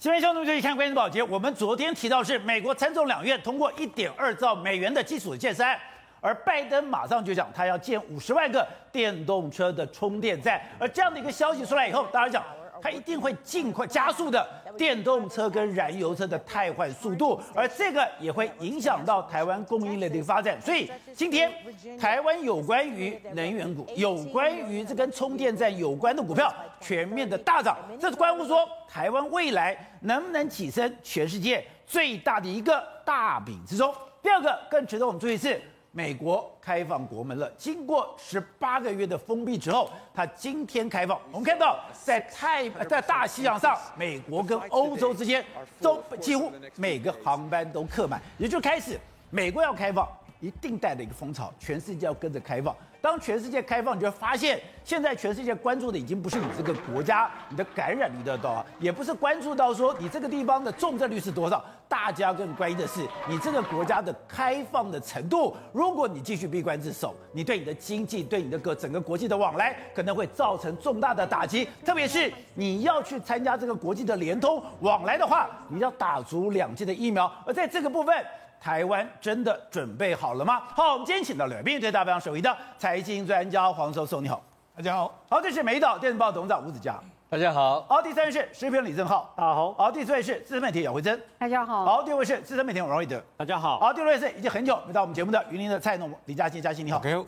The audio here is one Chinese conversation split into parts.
新闻兄弟们，注意看关键保洁。我们昨天提到是美国参众两院通过一点二兆美元的基础建设，而拜登马上就讲他要建五十万个电动车的充电站。而这样的一个消息出来以后，大家讲。它一定会尽快加速的电动车跟燃油车的汰换速度，而这个也会影响到台湾供应链的一个发展。所以今天台湾有关于能源股、有关于这跟充电站有关的股票全面的大涨，这是关乎说台湾未来能不能跻身全世界最大的一个大饼之中。第二个更值得我们注意是。美国开放国门了，经过十八个月的封闭之后，它今天开放。我们看到在太在大西洋上，美国跟欧洲之间都几乎每个航班都客满，也就开始美国要开放，一定带着一个风潮，全世界要跟着开放。当全世界开放，你就会发现，现在全世界关注的已经不是你这个国家你的感染率的多少，也不是关注到说你这个地方的重症率是多少，大家更关心的是你这个国家的开放的程度。如果你继续闭关自守，你对你的经济、对你的个整个国际的往来，可能会造成重大的打击。特别是你要去参加这个国际的联通往来的话，你要打足两剂的疫苗，而在这个部分。台湾真的准备好了吗？好，我们今天请到了《面对大方》首席的财经专家黄教授，你好，大家好。好，这是《美岛电子报》董事长吴子嘉，大家好。好，第三位是时评李正浩，大家好。好，第四位是资深媒体姚慧珍，大家好。好，第五位是资深媒体王瑞德，大家好。好，第六位是已经很久没到我们节目的云林的蔡农李嘉欣，嘉欣你好。OK。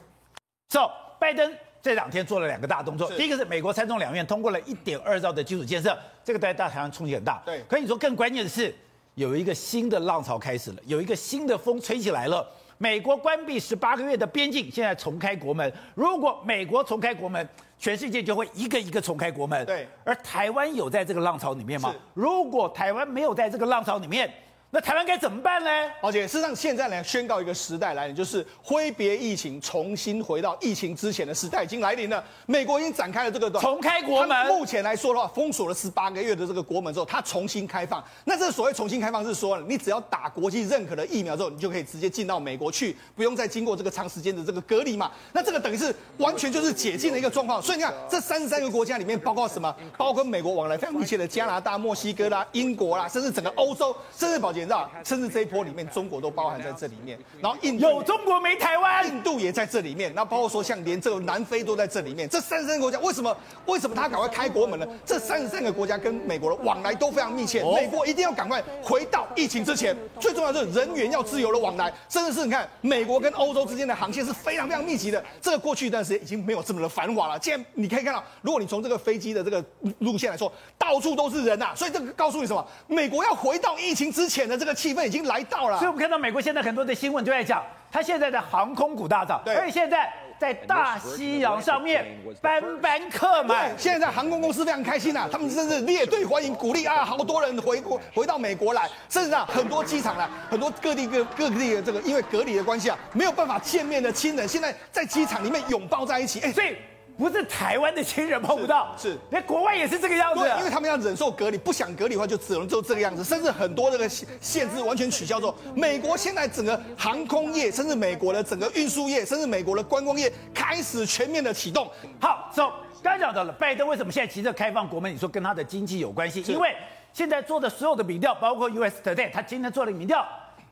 So，拜登这两天做了两个大动作，第一个是美国参众两院通过了一点二兆的基础建设，这个对大台湾冲击很大。对。可以说更关键的是。有一个新的浪潮开始了，有一个新的风吹起来了。美国关闭十八个月的边境，现在重开国门。如果美国重开国门，全世界就会一个一个重开国门。对，而台湾有在这个浪潮里面吗？如果台湾没有在这个浪潮里面。那台湾该怎么办呢？而且事实上，现在呢，宣告一个时代来临，就是挥别疫情，重新回到疫情之前的时代已经来临了。美国已经展开了这个重开国门。目前来说的话，封锁了十八个月的这个国门之后，它重新开放。那这所谓重新开放是说，你只要打国际认可的疫苗之后，你就可以直接进到美国去，不用再经过这个长时间的这个隔离嘛。那这个等于是完全就是解禁的一个状况。所以你看，这三十三个国家里面包括什么？包括美国往来非常密切的加拿大、墨西哥啦、英国啦，甚至整个欧洲，甚至保健，你知道，甚至这。一波里面，中国都包含在这里面，然后印度有中国没台湾，印度也在这里面，那包括说像连这个南非都在这里面，这三十三个国家为什么为什么他赶快开国门呢？这三十三个国家跟美国的往来都非常密切，美国一定要赶快回到疫情之前，最重要的是人员要自由的往来，甚至是你看美国跟欧洲之间的航线是非常非常密集的，这个过去一段时间已经没有这么的繁华了。既然你可以看到，如果你从这个飞机的这个路线来说，到处都是人呐、啊，所以这个告诉你什么？美国要回到疫情之前的这个气氛已经来到了。所以我们看。到美国现在很多的新闻就在讲，它现在的航空股大涨，而且现在在大西洋上面班班客满。现在航空公司非常开心啊，他们真是列队欢迎，鼓励啊，好多人回国回到美国来，甚至啊很多机场啊，很多各地各各地的这个因为隔离的关系啊，没有办法见面的亲人，现在在机场里面拥抱在一起。哎，所以。不是台湾的亲人碰不到，是连国外也是这个样子。因为他们要忍受隔离，不想隔离的话，就只能就这个样子。甚至很多这个限制完全取消之后，美国现在整个航空业，甚至美国的整个运输业，甚至美国的观光业开始全面的启动。好，走，刚讲到了拜登为什么现在急着开放国门？你说跟他的经济有关系？因为现在做的所有的民调，包括 US Today，他今天做了民调。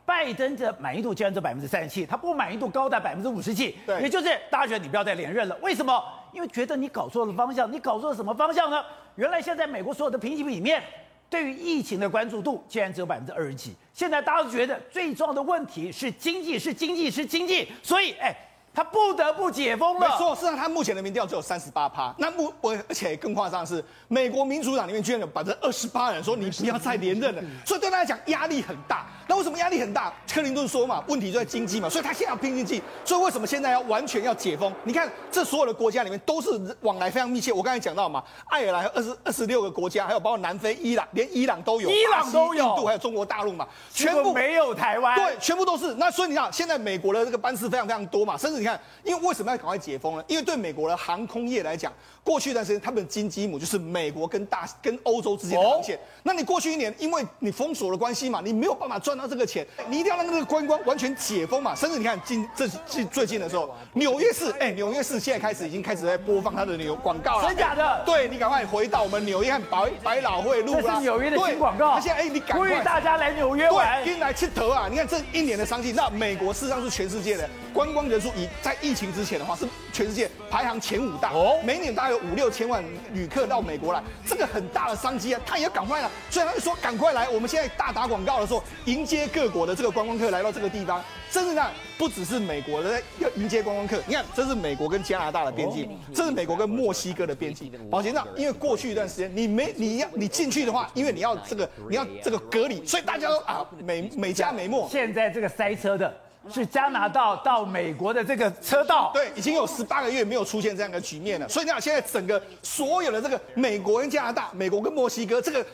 拜登的满意度竟然只百分之三十七，他不满意度高达百分之五十七，对，也就是大家觉得你不要再连任了。为什么？因为觉得你搞错了方向。你搞错了什么方向呢？原来现在美国所有的评级里面，对于疫情的关注度竟然只有百分之二十几。现在大家都觉得最重要的问题是经济，是经济，是经济。所以，哎。他不得不解封了。没错，事实上他目前的民调只有三十八趴。那目我而且更夸张的是，美国民主党里面居然有百分之二十八人说你不要再连任了。所以对他来讲压力很大。那为什么压力很大？克林顿说嘛，问题就在经济嘛。所以他现在要拼经济。所以为什么现在要完全要解封？你看这所有的国家里面都是往来非常密切。我刚才讲到嘛，爱尔兰二十二十六个国家，还有包括南非、伊朗，连伊朗都有，伊朗都有，印度还有中国大陆嘛，全部没有台湾。对，全部都是。那所以你看，现在美国的这个班次非常非常多嘛，甚至。你看，因为为什么要赶快解封呢？因为对美国的航空业来讲，过去一段时间他们的金鸡母就是美国跟大跟欧洲之间的航线。哦、那你过去一年，因为你封锁的关系嘛，你没有办法赚到这个钱，你一定要让那个观光完全解封嘛。甚至你看近这近最近的时候，纽约市，哎，纽约市现在开始已经开始在播放它的纽广告了。真假的？哎、对，你赶快回到我们纽约看百百老汇路啦。这是纽约的新广告。他现在哎，你赶快呼吁大家来纽约玩，跟来吃头啊！你看这一年的商机，那美国事实上是全世界的观光人数，以在疫情之前的话是全世界排行前五大哦，每年大概有五六千万旅客到美国来，这个很大的商机啊，他也要赶快了，所以他就说赶快来，我们现在大打广告的时候，迎接各国的这个观光客来到这个地方。真的呢，不只是美国的要迎接观光客，你看这是美国跟加拿大的边境，这是美国跟墨西哥的边境。宝杰，那因为过去一段时间你没你要你进去的话，因为你要这个你要这个隔离，所以大家都啊美美加美墨。现在这个塞车的。是加拿大到美国的这个车道，对，已经有十八个月没有出现这样的局面了。所以你看，现在整个所有的这个美国跟加拿大、美国跟墨西哥这个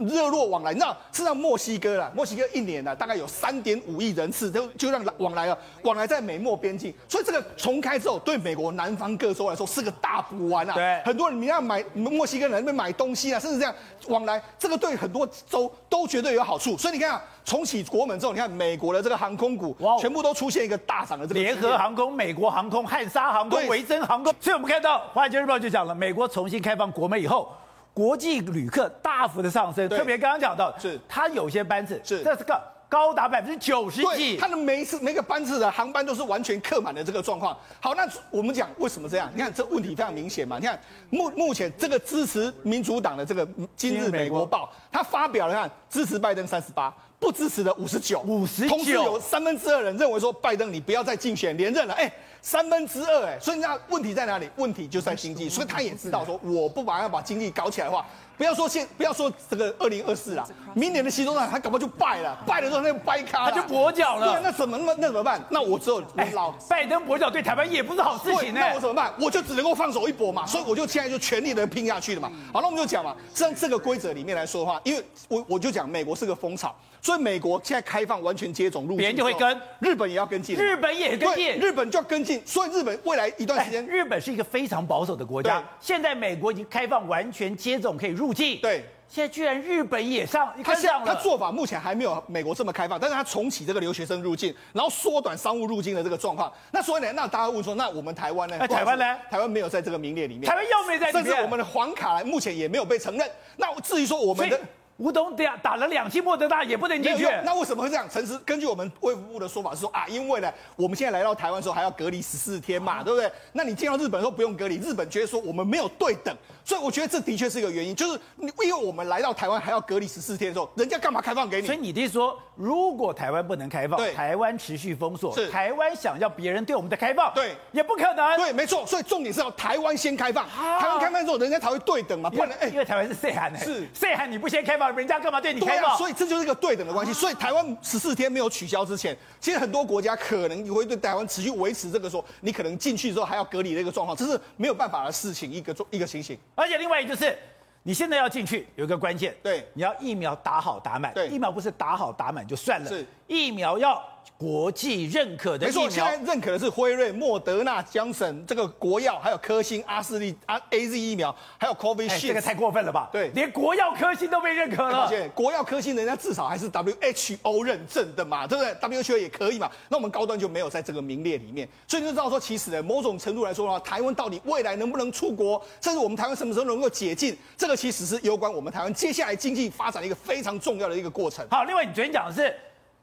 热络往来，你知道，是让墨西哥啦，墨西哥一年呢大概有三点五亿人次，就就让往来了，往来在美墨边境。所以这个重开之后，对美国南方各州来说是个大补丸啊。对，很多人你要买墨西哥人那边买东西啊，甚至这样往来，这个对很多州都绝对有好处。所以你看啊。重启国门之后，你看美国的这个航空股，哇，全部都出现一个大涨的这个。联合航空、美国航空、汉莎航空、维珍航空。所以我们看到《华尔街日报》就讲了，美国重新开放国门以后，国际旅客大幅的上升。特别刚刚讲到，是它有些班次是这是个。高达百分之九十几，它的每一次每个班次的航班都是完全客满的这个状况。好，那我们讲为什么这样？你看这问题非常明显嘛。你看目目前这个支持民主党的这个《今日美国报》，他发表了看支持拜登三十八，不支持的五十九，五十九，同时有三分之二人认为说拜登你不要再竞选连任了。哎，三分之二哎，所以那问题在哪里？问题就在经济。所以他也知道说，我不把要把经济搞起来的话。不要说现，不要说这个二零二四啦，明年的习总统他搞不好就败了，败了之后那就掰咖，他就跛脚了。对，那怎么那么那怎么办？那我只有老、欸、拜登跛脚对台湾也不是好事情呢。那我怎么办？我就只能够放手一搏嘛。所以我就现在就全力的拼下去了嘛。好，那我们就讲嘛，像这个规则里面来说的话，因为我我就讲美国是个风潮，所以美国现在开放完全接种入境，别人就会跟，日本也要跟进，日本也跟进，日本就要跟进。所以日本未来一段时间、欸，日本是一个非常保守的国家，现在美国已经开放完全接种可以入境，对。现在居然日本也上，他上他做法目前还没有美国这么开放，但是他重启这个留学生入境，然后缩短商务入境的这个状况。那所以呢，那大家问说，那我们台湾呢？台湾呢？台湾没有在这个名列里面。台湾又没在里面。甚至我们的黄卡目前也没有被承认。那至于说我们的。吴董打打了两剂莫德纳也不能进去，那为什么会这样？陈时根据我们卫福部的说法是说啊，因为呢，我们现在来到台湾的时候还要隔离十四天嘛，对不对？那你进到日本的时候不用隔离，日本觉得说我们没有对等，所以我觉得这的确是一个原因，就是因为我们来到台湾还要隔离十四天的时候，人家干嘛开放给你？所以你的意思说，如果台湾不能开放，对，台湾持续封锁，台湾想要别人对我们的开放，对，也不可能，对，没错。所以重点是要台湾先开放，台湾开放之后，人家才会对等嘛，不然哎，因为台湾是 say 函的，是 say 函你不先开放，人家干嘛对你？对啊，所以这就是一个对等的关系。所以台湾十四天没有取消之前，其实很多国家可能你会对台湾持续维持这个说，你可能进去之后还要隔离的一个状况，这是没有办法的事情，一个一个情形。而且另外一是，你现在要进去有一个关键，对，你要疫苗打好打满，对，疫苗不是打好打满就算了，是疫苗要。国际认可的疫苗，没错，现在认可的是辉瑞、莫德纳、江省这个国药，还有科兴、阿斯利、阿 A Z 疫苗，还有 Covishield，这个太过分了吧？对，连国药、科兴都被认可了。而且国药、科兴人家至少还是 W H O 认证的嘛，对不对？W H O 也可以嘛。那我们高端就没有在这个名列里面，所以你就知道说，其实呢，某种程度来说的话，台湾到底未来能不能出国，甚至我们台湾什么时候能够解禁，这个其实是攸关我们台湾接下来经济发展的一个非常重要的一个过程。好，另外你昨天讲的是。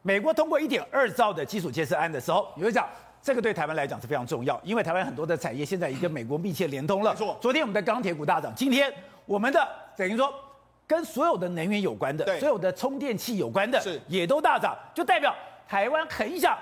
美国通过一点二兆的基础建设案的时候，你会讲这个对台湾来讲是非常重要，因为台湾很多的产业现在已经跟美国密切连通了。没错，昨天我们的钢铁股大涨，今天我们的等于说跟所有的能源有关的，对所有的充电器有关的，是也都大涨，就代表台湾很想。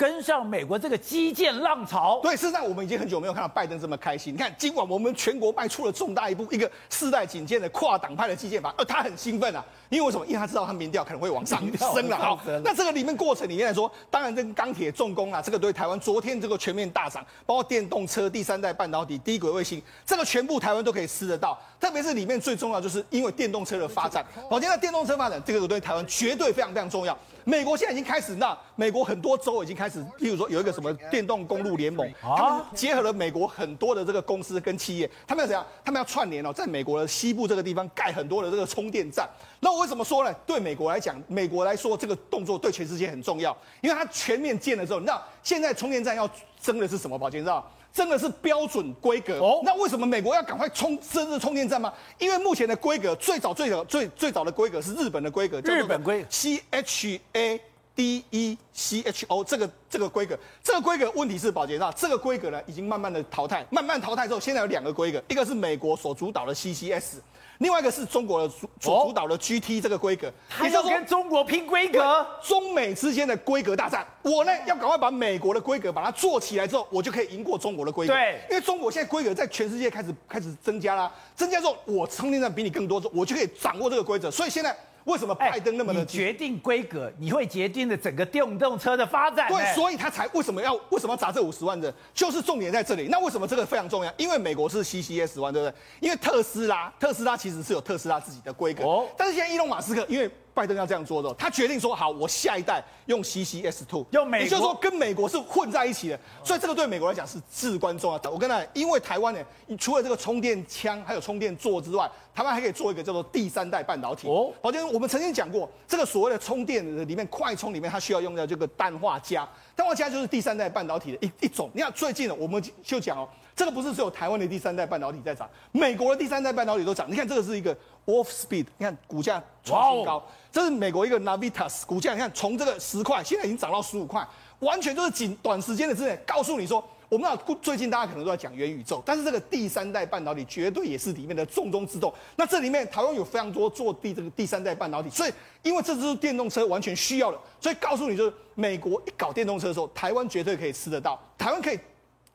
跟上美国这个基建浪潮，对，事实上我们已经很久没有看到拜登这么开心。你看，今晚我们全国迈出了重大一步，一个世代仅见的跨党派的基建法，呃他很兴奋啊，因为为什么？因为他知道他民调可能会往上升了。好，那这个里面过程里面来说，当然这个钢铁重工啊，这个对台湾昨天这个全面大涨，包括电动车、第三代半导体、低轨卫星，这个全部台湾都可以吃得到。特别是里面最重要，就是因为电动车的发展，好，现在电动车发展这个对台湾绝对非常非常重要。美国现在已经开始，那美国很多州已经开始，例如说有一个什么电动公路联盟，啊，结合了美国很多的这个公司跟企业，他们要怎样？他们要串联哦，在美国的西部这个地方盖很多的这个充电站。那我为什么说呢？对美国来讲，美国来说这个动作对全世界很重要，因为它全面建了之后，你知道现在充电站要争的是什么？宝杰你知道？真的是标准规格哦。那为什么美国要赶快充设置充电站吗？因为目前的规格最早最早最最早的规格是日本的规格，日本规 C H A D E C H O 这个这个规格，这个规格问题是宝杰那这个规格呢已经慢慢的淘汰，慢慢淘汰之后，现在有两个规格，一个是美国所主导的 C C S。另外一个是中国的主所主导的 GT 这个规格，还要跟中国拼规格，中美之间的规格大战。我呢要赶快把美国的规格把它做起来之后，我就可以赢过中国的规格。对，因为中国现在规格在全世界开始开始增加啦，增加之后我充电站比你更多，我就可以掌握这个规则。所以现在。为什么拜登那么的、欸、决定规格？你会决定的整个电动车的发展。对，所以他才为什么要为什么要砸这五十万的？就是重点在这里。那为什么这个非常重要？因为美国是 CCS 十万，对不对？因为特斯拉，特斯拉其实是有特斯拉自己的规格。哦。但是现在伊隆马斯克，因为拜登要这样做的，他决定说好，我下一代用 CCS Two，用美国，也就是说跟美国是混在一起的。所以这个对美国来讲是至关重要的。我跟他，因为台湾呢，除了这个充电枪还有充电座之外，台湾还可以做一个叫做第三代半导体。哦，好，就是我们曾经讲过，这个所谓的充电的里面快充里面，它需要用到这个氮化镓，氮化镓就是第三代半导体的一一种。你看最近呢我们就讲哦。这个不是只有台湾的第三代半导体在涨，美国的第三代半导体都涨。你看这个是一个 Wolfspeed，你看股价创新高。Wow. 这是美国一个 Navitas 股价，你看从这个十块现在已经涨到十五块，完全就是仅短时间的之内告诉你说，我们知道最近大家可能都在讲元宇宙，但是这个第三代半导体绝对也是里面的重中之重。那这里面台湾有非常多做第这个第三代半导体，所以因为这是电动车完全需要的，所以告诉你就是美国一搞电动车的时候，台湾绝对可以吃得到，台湾可以。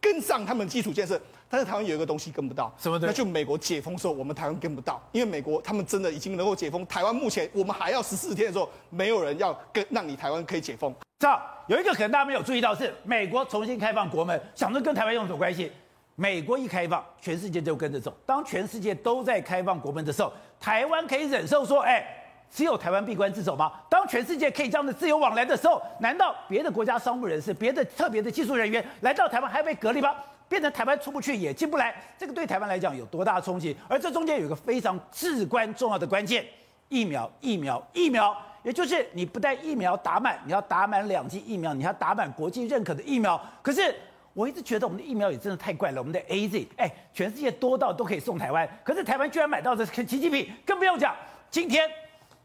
跟上他们基础建设，但是台湾有一个东西跟不到，什么？那就美国解封的时候，我们台湾跟不到，因为美国他们真的已经能够解封，台湾目前我们还要十四天的时候，没有人要跟让你台湾可以解封。这样有一个可能大家没有注意到是，美国重新开放国门，想着跟台湾有什么关系？美国一开放，全世界就跟着走。当全世界都在开放国门的时候，台湾可以忍受说，哎，只有台湾闭关自守吗？当全世界可以这样的自由往来的时候，难道别的国家商务人士、别的特别的技术人员来到台湾还被隔离吗？变成台湾出不去也进不来，这个对台湾来讲有多大的冲击？而这中间有一个非常至关重要的关键：疫苗，疫苗，疫苗。也就是你不但疫苗打满，你要打满两剂疫苗，你要打满国际认可的疫苗。可是我一直觉得我们的疫苗也真的太怪了，我们的 AZ，哎，全世界多到都可以送台湾，可是台湾居然买到的是奇迹品，更不用讲。今天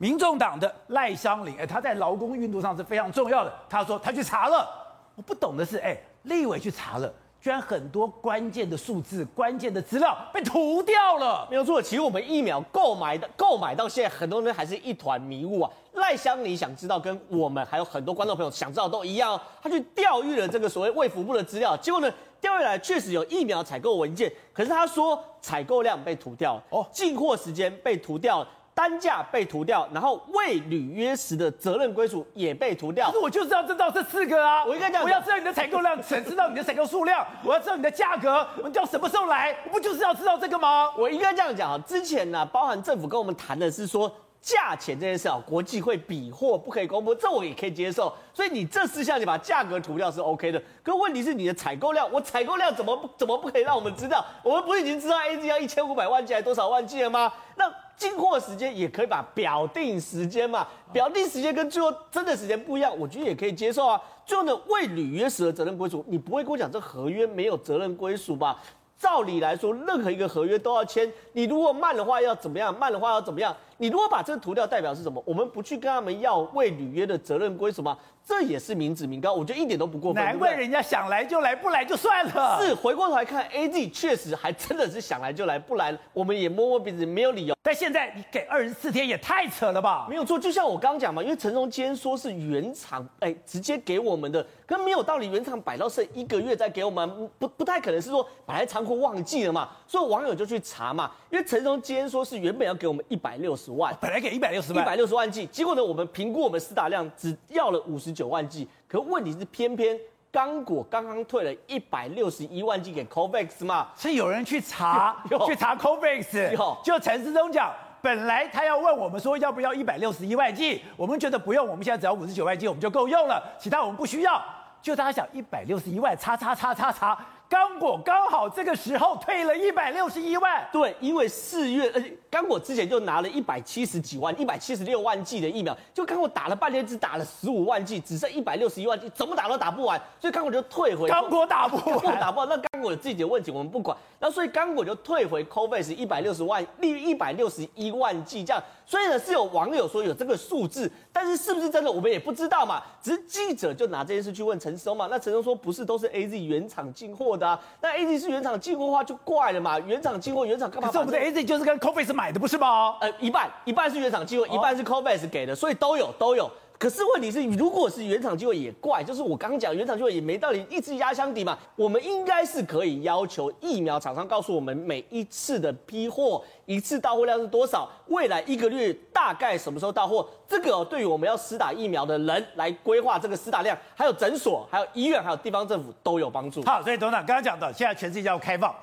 民众党的赖香伶，哎，他在劳工运动上是非常重要的。他说他去查了，我不懂的是，哎，立委去查了。居然很多关键的数字、关键的资料被涂掉了，没有错。其实我们疫苗购买的购买到现在，很多人还是一团迷雾啊。赖香伶想知道，跟我们还有很多观众朋友想知道都一样哦。他去调阅了这个所谓卫福部的资料，结果呢，调阅来确实有疫苗采购文件，可是他说采购量被涂掉了，哦，进货时间被涂掉了。单价被涂掉，然后未履约时的责任归属也被涂掉。可是我就是要知道这四个啊，我应该讲，我要知道你的采购量，想知道你的采购数量，我要知道你的价格，我们叫什么时候来？我不就是要知道这个吗？我应该这样讲啊，之前呢，包含政府跟我们谈的是说。价钱这件事啊，国际会比货，不可以公布，这我也可以接受。所以你这四项你把价格涂掉是 OK 的。可问题是你的采购量，我采购量怎么不怎么不可以让我们知道？我们不是已经知道 AZ 要一千五百万剂还多少万剂了吗？那进货时间也可以把表定时间嘛，表定时间跟最后真的时间不一样，我觉得也可以接受啊。最后呢，未履约时的责任归属，你不会跟我讲这合约没有责任归属吧？照理来说，任何一个合约都要签。你如果慢的话要怎么样？慢的话要怎么样？你如果把这个涂掉，代表是什么？我们不去跟他们要未履约的责任归属吗？这也是民脂民膏，我觉得一点都不过分。难怪人家想来就来，不来就算了。是，回过头来看，AZ 确实还真的是想来就来，不来我们也摸摸鼻子，没有理由。但现在你给二十四天也太扯了吧？没有错，就像我刚刚讲嘛，因为陈荣坚说是原厂，哎，直接给我们的，可没有道理，原厂摆到剩一个月再给我们，不不太可能是说摆来仓库忘记了嘛。所以网友就去查嘛，因为陈荣坚说是原本要给我们一百六十万，本来给一百六十万，一百六十万剂，结果呢，我们评估我们施打量只要了五十九万剂。可问题是，偏偏刚果刚刚退了一百六十一万剂给 COVAX 嘛，是有人去查，去查 COVAX，就陈思忠讲，本来他要问我们说要不要一百六十一万剂，我们觉得不用，我们现在只要五十九万剂我们就够用了，其他我们不需要。就大家想一百六十一万，叉叉叉叉叉。刚果刚好这个时候退了一百六十一万，对，因为四月，而且刚果之前就拿了一百七十几万、一百七十六万剂的疫苗，就刚果打了半天只打了十五万剂，只剩一百六十一万剂，怎么打都打不完，所以刚果就退回。刚果打不完，刚果打不完，那刚果有自己的问题，我们不管。那所以刚果就退回 COVAX 一百六十万，利于一百六十一万剂这样。所以呢，是有网友说有这个数字，但是是不是真的，我们也不知道嘛。只是记者就拿这件事去问陈松嘛，那陈松说不是，都是 AZ 原厂进货的啊。那 AZ 是原厂进货的话就怪了嘛，原厂进货，原厂干嘛？可是我们的 AZ 就是跟 COVAX 买的，不是吗？呃，一半一半是原厂进货，一半是 COVAX 给的，所以都有都有。可是问题是，如果是原厂机会也怪，就是我刚刚讲原厂机会也没道理一直压箱底嘛。我们应该是可以要求疫苗厂商告诉我们每一次的批货一次到货量是多少，未来一个月大概什么时候到货，这个对于我们要施打疫苗的人来规划这个施打量，还有诊所、还有医院、还有地方政府都有帮助。好，所以董事长刚刚讲的，现在全世界要开放，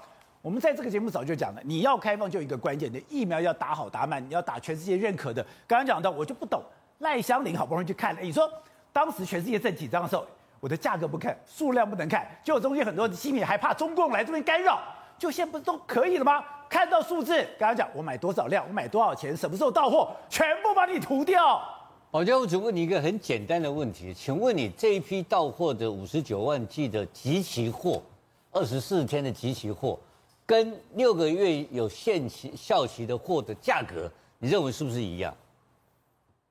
我们在这个节目早就讲了，你要开放就一个关键的疫苗要打好打满，你要打全世界认可的。刚刚讲到，我就不懂。赖香林好不容易去看了，你说当时全世界正紧张的时候，我的价格不看，数量不能看，就中间很多的新民还怕中共来这边干扰，就现在不是都可以了吗？看到数字，刚刚讲我买多少量，我买多少钱，什么时候到货，全部把你涂掉。宝杰，我只问你一个很简单的问题，请问你这一批到货的五十九万剂的集齐货，二十四天的集齐货，跟六个月有限期效期的货的价格，你认为是不是一样？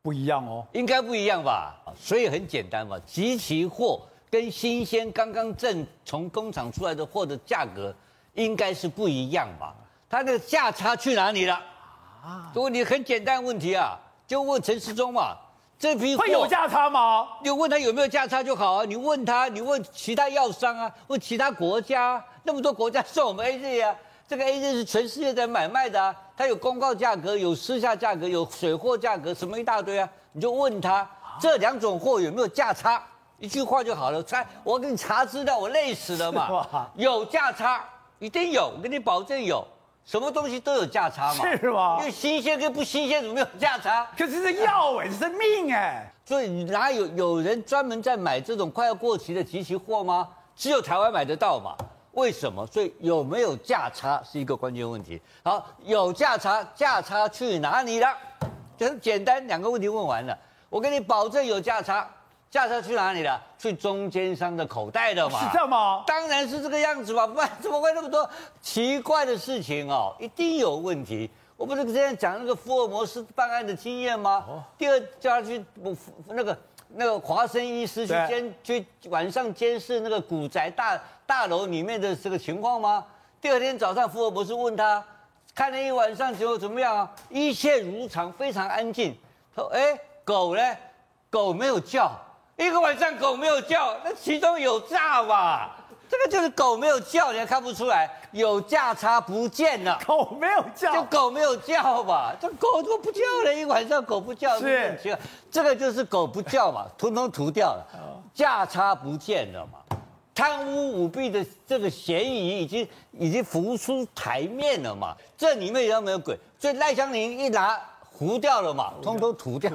不一样哦，应该不一样吧？所以很简单嘛，集齐货跟新鲜刚刚正从工厂出来的货的价格应该是不一样吧？它的价差去哪里了？啊，这问题很简单问题啊，就问陈世忠嘛，这批货会有价差吗？你问他有没有价差就好啊，你问他，你问其他药商啊，问其他国家，那么多国家送我们 AZ 啊。这个 AZ 是全世界在买卖的啊，它有公告价格，有私下价格，有水货价格，什么一大堆啊？你就问他这两种货有没有价差，一句话就好了。猜，我给你查资料，我累死了嘛。有价差，一定有，我跟你保证有，什么东西都有价差嘛。是吗？因为新鲜跟不新鲜怎么没有价差？可是这药哎，这是命哎。所以哪有有人专门在买这种快要过期的即期货吗？只有台湾买得到嘛。为什么？所以有没有价差是一个关键问题。好，有价差，价差去哪里了？就是简单两个问题问完了。我跟你保证有价差，价差去哪里了？去中间商的口袋的嘛？是这样吗？当然是这个样子嘛，不然怎么会那么多奇怪的事情哦？一定有问题。我不是之前讲那个福尔摩斯办案的经验吗？哦、第二叫他去那个那个华生医师去监去晚上监视那个古宅大。大楼里面的这个情况吗？第二天早上，福尔博士问他，看了一晚上之后怎么样啊？一切如常，非常安静。他说：“哎，狗呢？狗没有叫，一个晚上狗没有叫，那其中有诈吧？这个就是狗没有叫，你还看不出来？有价差不见了，狗没有叫，就狗没有叫吧？这狗怎么不叫了？一晚上狗不叫，是，这个就是狗不叫嘛，统统涂掉了，价差不见了嘛。”贪污舞弊的这个嫌疑已经已经浮出台面了嘛？这里面有没有鬼？所以赖香林一拿糊掉了嘛，通通涂掉，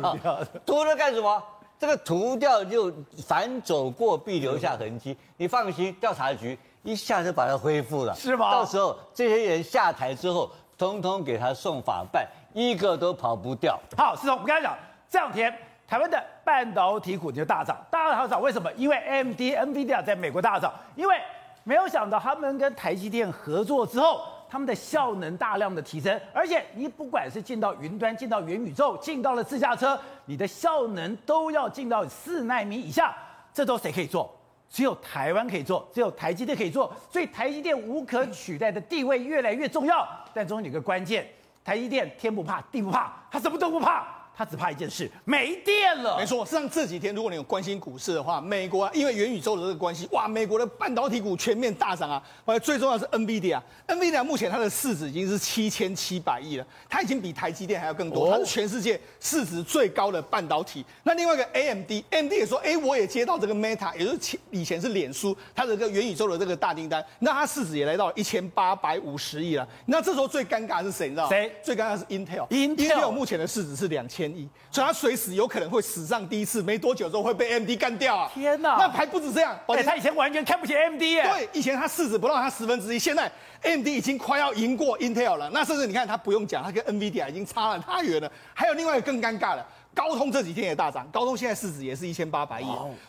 涂了干什么？这个涂掉就反走过必留下痕迹。你放心，调查局一下就把它恢复了，是吗？到时候这些人下台之后，通通给他送法办，一个都跑不掉。好，是从我们刚才讲这两天。台湾的半导体股就大涨，大涨为什么？因为 AMD、NVIDIA 在美国大涨，因为没有想到他们跟台积电合作之后，他们的效能大量的提升，而且你不管是进到云端、进到元宇宙、进到了自驾车，你的效能都要进到四奈米以下，这都谁可以做？只有台湾可以做，只有台积电可以做，所以台积电无可取代的地位越来越重要。但中间有个关键，台积电天不怕地不怕，他什么都不怕。他只怕一件事，没电了。没错，实际上这几天如果你有关心股市的话，美国啊，因为元宇宙的这个关系，哇，美国的半导体股全面大涨啊。而最重要的是 NVIDIA，NVIDIA 目前它的市值已经是七千七百亿了，它已经比台积电还要更多，它是全世界市值最高的半导体。那另外一个 AMD，AMD 也说，哎，我也接到这个 Meta，也就是前以前是脸书，它的这个元宇宙的这个大订单，那它市值也来到一千八百五十亿了。那这时候最尴尬的是谁？你知道吗？谁？最尴尬的是 Intel，Intel 目前的市值是两千亿，所以它随时有可能会史上第一次，没多久之后会被 AMD 干掉啊！天哪，那还不止这样，而且他以前完全看不起 AMD 耶。对，以前他市值不到他十分之一，现在 AMD 已经快要赢过 Intel 了。那甚至你看，他不用讲，他跟 NVIDIA 已经差了太远了。还有另外一个更尴尬的。高通这几天也大涨，高通现在市值也是一千八百亿。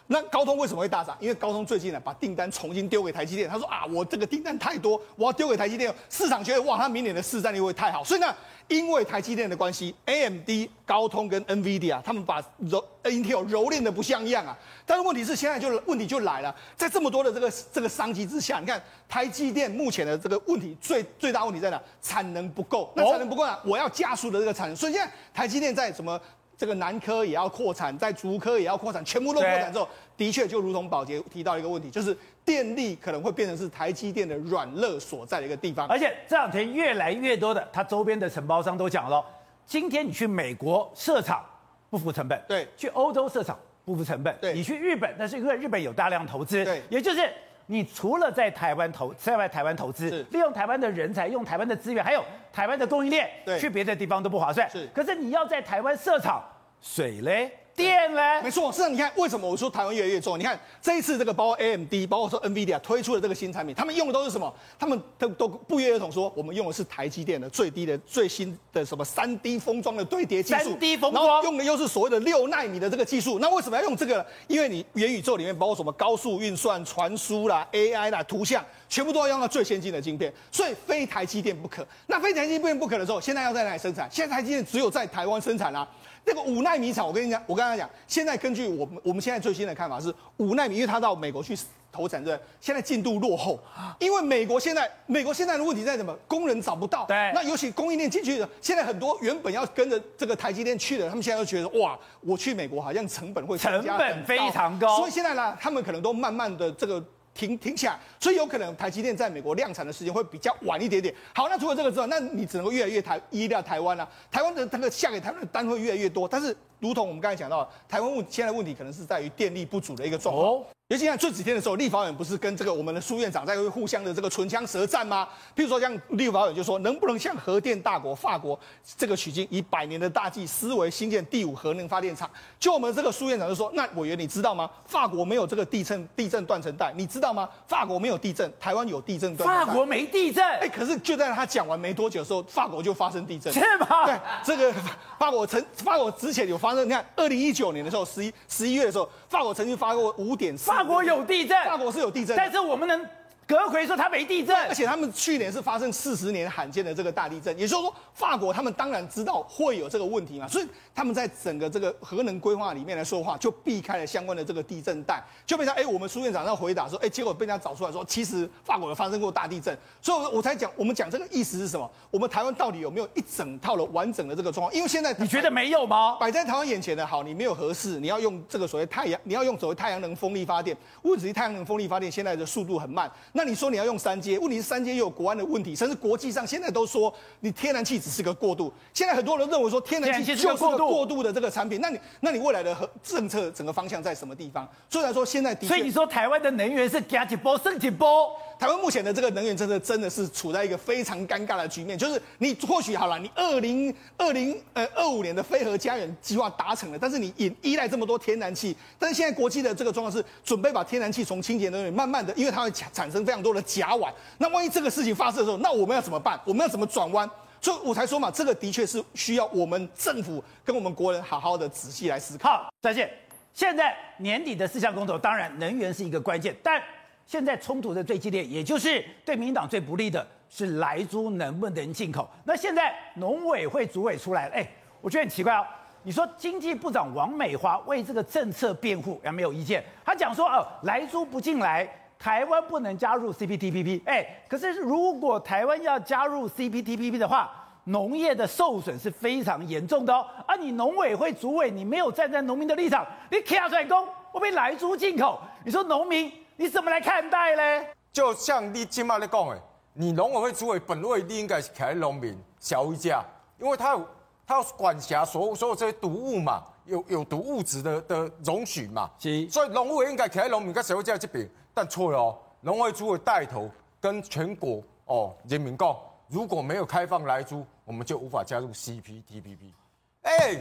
那高通为什么会大涨？因为高通最近呢，把订单重新丢给台积电。他说啊，我这个订单太多，我要丢给台积电。市场觉得哇，他明年的市占率会太好。所以呢，因为台积电的关系，AMD、高通跟 NVIDIA 他们把柔 Intel 蹂躏的不像样啊。但是问题是现在就问题就来了，在这么多的这个这个商机之下，你看台积电目前的这个问题最最大问题在哪？产能不够。那产能不够呢？我要加速的这个产能。所以现在台积电在什么？这个南科也要扩产，在竹科也要扩产，全部都扩产之后，的确就如同宝杰提到一个问题，就是电力可能会变成是台积电的软肋所在的一个地方。而且这两天越来越多的，它周边的承包商都讲了，今天你去美国设厂不付成本，对；去欧洲设厂不付成本，对；你去日本，那是因为日本有大量投资，对。也就是你除了在台湾投，在外台湾投资，利用台湾的人才，用台湾的资源，还有台湾的供应链，对，去别的地方都不划算。是。可是你要在台湾设厂。水嘞，电嘞，没错。是啊，你看为什么我说台湾越来越重？你看这一次这个包括 AMD，包括说 NVIDIA 推出的这个新产品，他们用的都是什么？他们都都不约而同说，我们用的是台积电的最低的最新的什么三 D 封装的堆叠技术，三 D 封装，然后用的又是所谓的六纳米的这个技术。那为什么要用这个呢？因为你元宇宙里面包括什么高速运算、传输啦、AI 啦、图像，全部都要用到最先进的晶片，所以非台积电不可。那非台积电不可的时候，现在要在哪里生产？现在台积电只有在台湾生产啦、啊。那个五奈米厂，我跟你讲，我跟他讲，现在根据我们我们现在最新的看法是五奈米，因为他到美国去投产，对，现在进度落后，因为美国现在美国现在的问题在什么？工人找不到，对，那尤其供应链进去的，现在很多原本要跟着这个台积电去的，他们现在都觉得哇，我去美国好像成本会成本非常高，所以现在呢，他们可能都慢慢的这个。停停下来，所以有可能台积电在美国量产的时间会比较晚一点点。好，那除了这个之外，那你只能够越来越台依赖台湾了、台湾的那个下给台湾的单会越来越多，但是如同我们刚才讲到，台湾问现在问题可能是在于电力不足的一个状况。哦尤其像这几天的时候，立法院不是跟这个我们的苏院长在互相的这个唇枪舌战吗？譬如说，像立法院就说，能不能向核电大国法国这个取经，以百年的大计思维兴建第五核能发电厂？就我们这个苏院长就说，那委员你知道吗？法国没有这个地震地震断层带，你知道吗？法国没有地震，台湾有地震断层带。法国没地震，哎，可是就在他讲完没多久的时候，法国就发生地震，是吗？对，这个法国曾法国之前有发生，你看二零一九年的时候，十一十一月的时候，法国曾经发过五点四，法国有地震。法国是有地震，但是我们能。德奎说他没地震，而且他们去年是发生四十年罕见的这个大地震，也就是说，法国他们当然知道会有这个问题嘛，所以他们在整个这个核能规划里面来说话，就避开了相关的这个地震带，就变成哎，我们苏院长要回答说，哎，结果被人家找出来说，其实法国有发生过大地震，所以我才讲，我们讲这个意思是什么？我们台湾到底有没有一整套的完整的这个状况？因为现在你觉得没有吗？摆在台湾眼前的好，你没有合适，你要用这个所谓太阳，你要用所谓太阳能风力发电，问题是太阳能风力发电现在的速度很慢，那你说你要用三阶。问题是三阶又有国安的问题，甚至国际上现在都说你天然气只是个过渡。现在很多人认为说天然气就是个过渡的这个产品，那你那你未来的政策整个方向在什么地方？所以来说现在的，所以你说台湾的能源是加几波升几波？台湾目前的这个能源政策真的是处在一个非常尴尬的局面，就是你或许好了，你二零二零呃二五年的飞核家园计划达成了，但是你依依赖这么多天然气，但是现在国际的这个状况是准备把天然气从清洁能源慢慢的，因为它会产生非常多的甲烷，那万一这个事情发生的时候，那我们要怎么办？我们要怎么转弯？所以我才说嘛，这个的确是需要我们政府跟我们国人好好的仔细来思考。再见。现在年底的四项工作，当然能源是一个关键，但。现在冲突的最激烈，也就是对民党最不利的是莱猪能不能进口？那现在农委会主委出来了，哎，我觉得很奇怪哦。你说经济部长王美花为这个政策辩护，也没有意见。他讲说，哦，莱猪不进来，台湾不能加入 CPTPP。哎，可是如果台湾要加入 CPTPP 的话，农业的受损是非常严重的哦。啊，你农委会主委，你没有站在农民的立场，你卡出来讲我被来猪进口，你说农民你怎么来看待呢？就像你今麦在讲的，你农委会主委本位你应该是开农民、消费者，因为他有他要管辖所有所有这些毒物嘛，有有毒物质的的容许嘛，是所以农委应该开农民跟社会者这边，但错了哦，农委会主委带头跟全国哦人民讲，如果没有开放来猪，我们就无法加入 CPTPP。哎，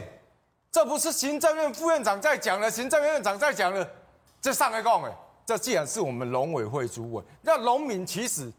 这不是行政院副院长在讲了，行政院院长在讲了，这上来讲哎。这既然是我们农委会主委，那农民其实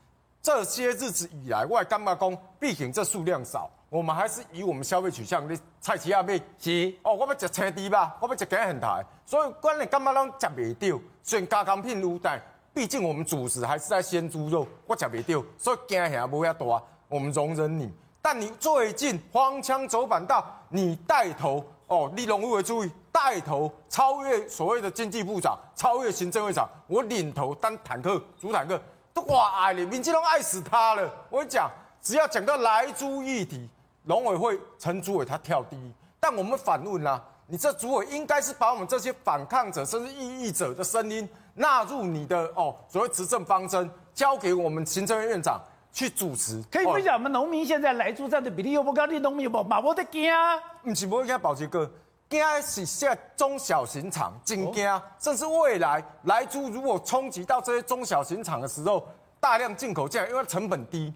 这些日子以来，外干嘛工？毕竟这数量少，我们还是以我们消费取向。你菜市仔买是哦，我要食青猪吧，我要食鸡很台，所以关你干嘛拢吃不掉？虽然加工品有，但毕竟我们主食还是在鲜猪肉，我吃不掉，所以惊吓不要大，我们容忍你。但你最近荒腔走板到你带头哦，你农委会主委。带头超越所谓的经济部长，超越行政会长，我领头当坦克主坦克都哇爱你，民进党爱死他了。我跟你讲，只要讲到莱猪议题，农委会陈主委他跳第一。但我们反问啊，你这主委应该是把我们这些反抗者甚至异议者的声音纳入你的哦所谓执政方针，交给我们行政院院长去主持。可以分享我们农民现在来猪占的比例又不高，你农民有冇？马不得惊啊？不是不惊，宝杰哥。惊是现在中小型厂真惊，甚至未来来猪如果冲击到这些中小型厂的时候，大量进口进来，因为它成本低，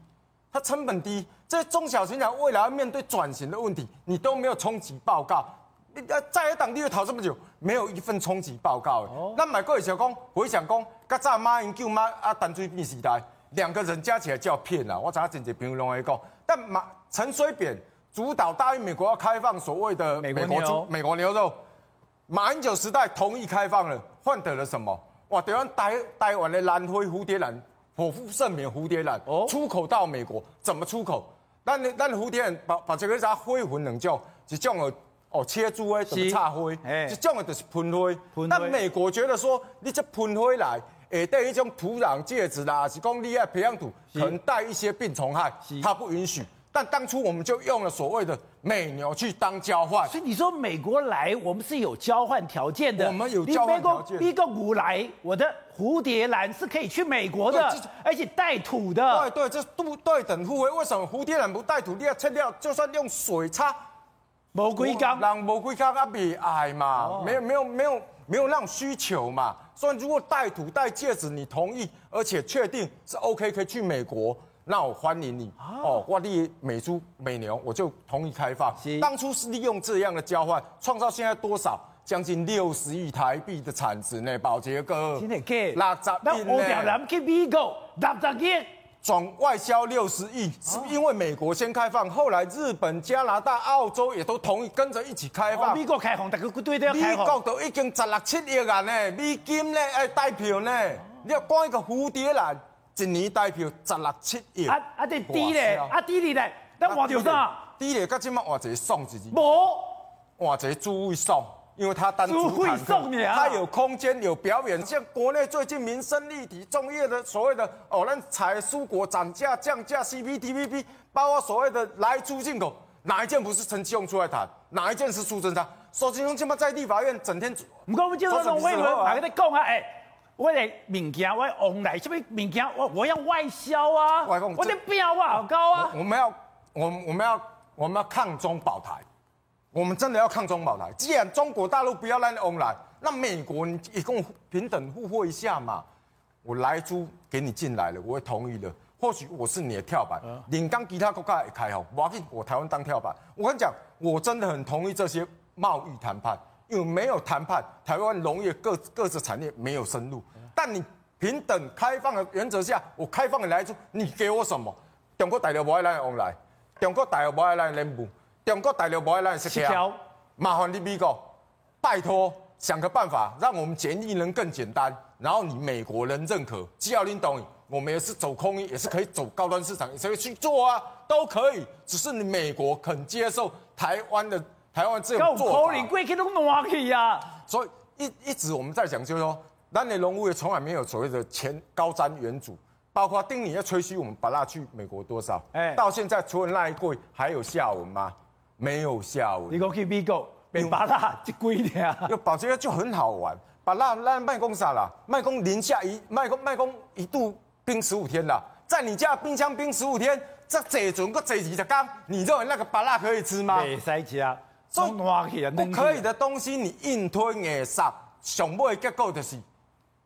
它成本低，这些中小型厂未来要面对转型的问题，你都没有冲击报告，你呃在野党立委讨这么久，没有一份冲击报告。哦，那买过小工回想讲，刚才马英九马啊陈水扁时代，两个人加起来就要骗了，我早前几篇拢会讲，但马陈水扁。主导答应美国要开放所谓的美国猪、美国牛肉，马英九时代同意开放了，换得了什么？哇！台湾台台湾的蓝灰蝴蝶兰，剖腹圣免蝴蝶兰，出口到美国怎么出口？但你但蝴蝶兰把把这个啥灰魂能叫，就叫了哦切猪诶，怎么插灰？就叫了就是喷灰。那美国觉得说你这喷灰来，诶带一种土壤介质啦，是讲你要培养土可能带一些病虫害，它不允许。但当初我们就用了所谓的美牛去当交换，所以你说美国来，我们是有交换条件的。我们有交换条件。一个五来，我的蝴蝶兰是可以去美国的，而且带土的。对对，这对对等互惠。为什么蝴蝶兰不带土？你要拆掉，就算用水擦，魔鬼缸，让魔鬼缸啊比矮嘛，没有没有没有没有那种需求嘛。所以如果带土带戒指，你同意，而且确定是 OK，可以去美国。那我欢迎你哦，我立美猪美牛，我就同意开放。当初是利用这样的交换，创造现在多少？将近六十亿台币的产值呢？宝杰哥，真的假？六十亿呢？我表人去美国六十亿，总外销六十亿，是因为美国先开放，后来日本、加拿大、澳洲也都同意跟着一起开放。美国开放，大家对都要。美国都已经十六七亿啊呢，美金呢？哎，代票呢？你要光一个蝴蝶兰。一年代票十六七亿，啊啊！这低咧，啊低哩咧，那换着啥？低咧，甲即马换一个送一只，无换一个猪会送，因为他单猪会送你啊，它有空间有表演。像国内最近民生立体种业的所谓的哦，那采蔬果涨价降价 CPTPP，包括所谓的来猪进口，哪一件不是陈其勇出来谈？哪一件是苏贞昌？苏贞昌起码在立法院整天，不过我们接受这种慰问，哪个在讲啊？哎。我的物件，我往来什么物件，我我要外销啊！我的标啊好高啊！我们要，我我们要，我们要抗中保台，我们真的要抗中保台。既然中国大陆不要让你往来，那美国你也跟我平等互惠一下嘛。我来租给你进来了，我会同意的。或许我是你的跳板，领刚其他国家也开好，我要给我台湾当跳板。我跟你讲，我真的很同意这些贸易谈判。因为没有谈判，台湾农业各各自产业没有深入。但你平等开放的原则下，我开放的来猪，你给我什么？中国大陆不爱来往来，中国大陆不爱来领补，中国大陆不爱来食条。麻烦你美国，拜托想个办法，让我们检疫能更简单。然后你美国人认可，只要你懂，我们也是走空运，也是可以走高端市场，也是可以去做啊，都可以。只是你美国肯接受台湾的。台湾这种做法，所以一一直我们在讲，就是说，咱的农务业从来没有所谓的前高瞻远瞩，包括丁你要吹嘘我们巴拉去美国多少？哎到现在除了那一柜，还有下文吗？没有下文。你讲去美国被巴拉这几年，有保洁就很好玩，芭乐那卖公啥啦？卖公零下一卖公卖公一度冰十五天啦，在你家冰箱冰十五天，这这准个这几十缸，你认为那个巴拉可以吃吗？没塞家，所不可以的东西你硬吞硬杀，上尾的结果就是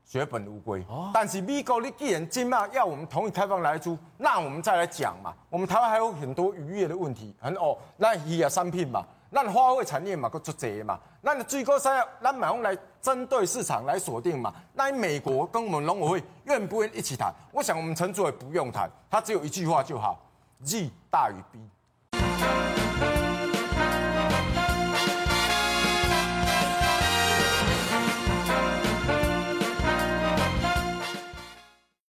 血本无归。但是美国你既然今嘛要我们同意开放来租，那我们再来讲嘛。我们台湾还有很多渔业的问题，很哦，那渔业产品嘛，那花卉产业嘛，够足济嘛。那你最高三要，那买用来针对市场来锁定嘛。那美国跟我们农委会愿不愿意一起谈？我想我们陈主委不用谈，他只有一句话就好：利大于弊。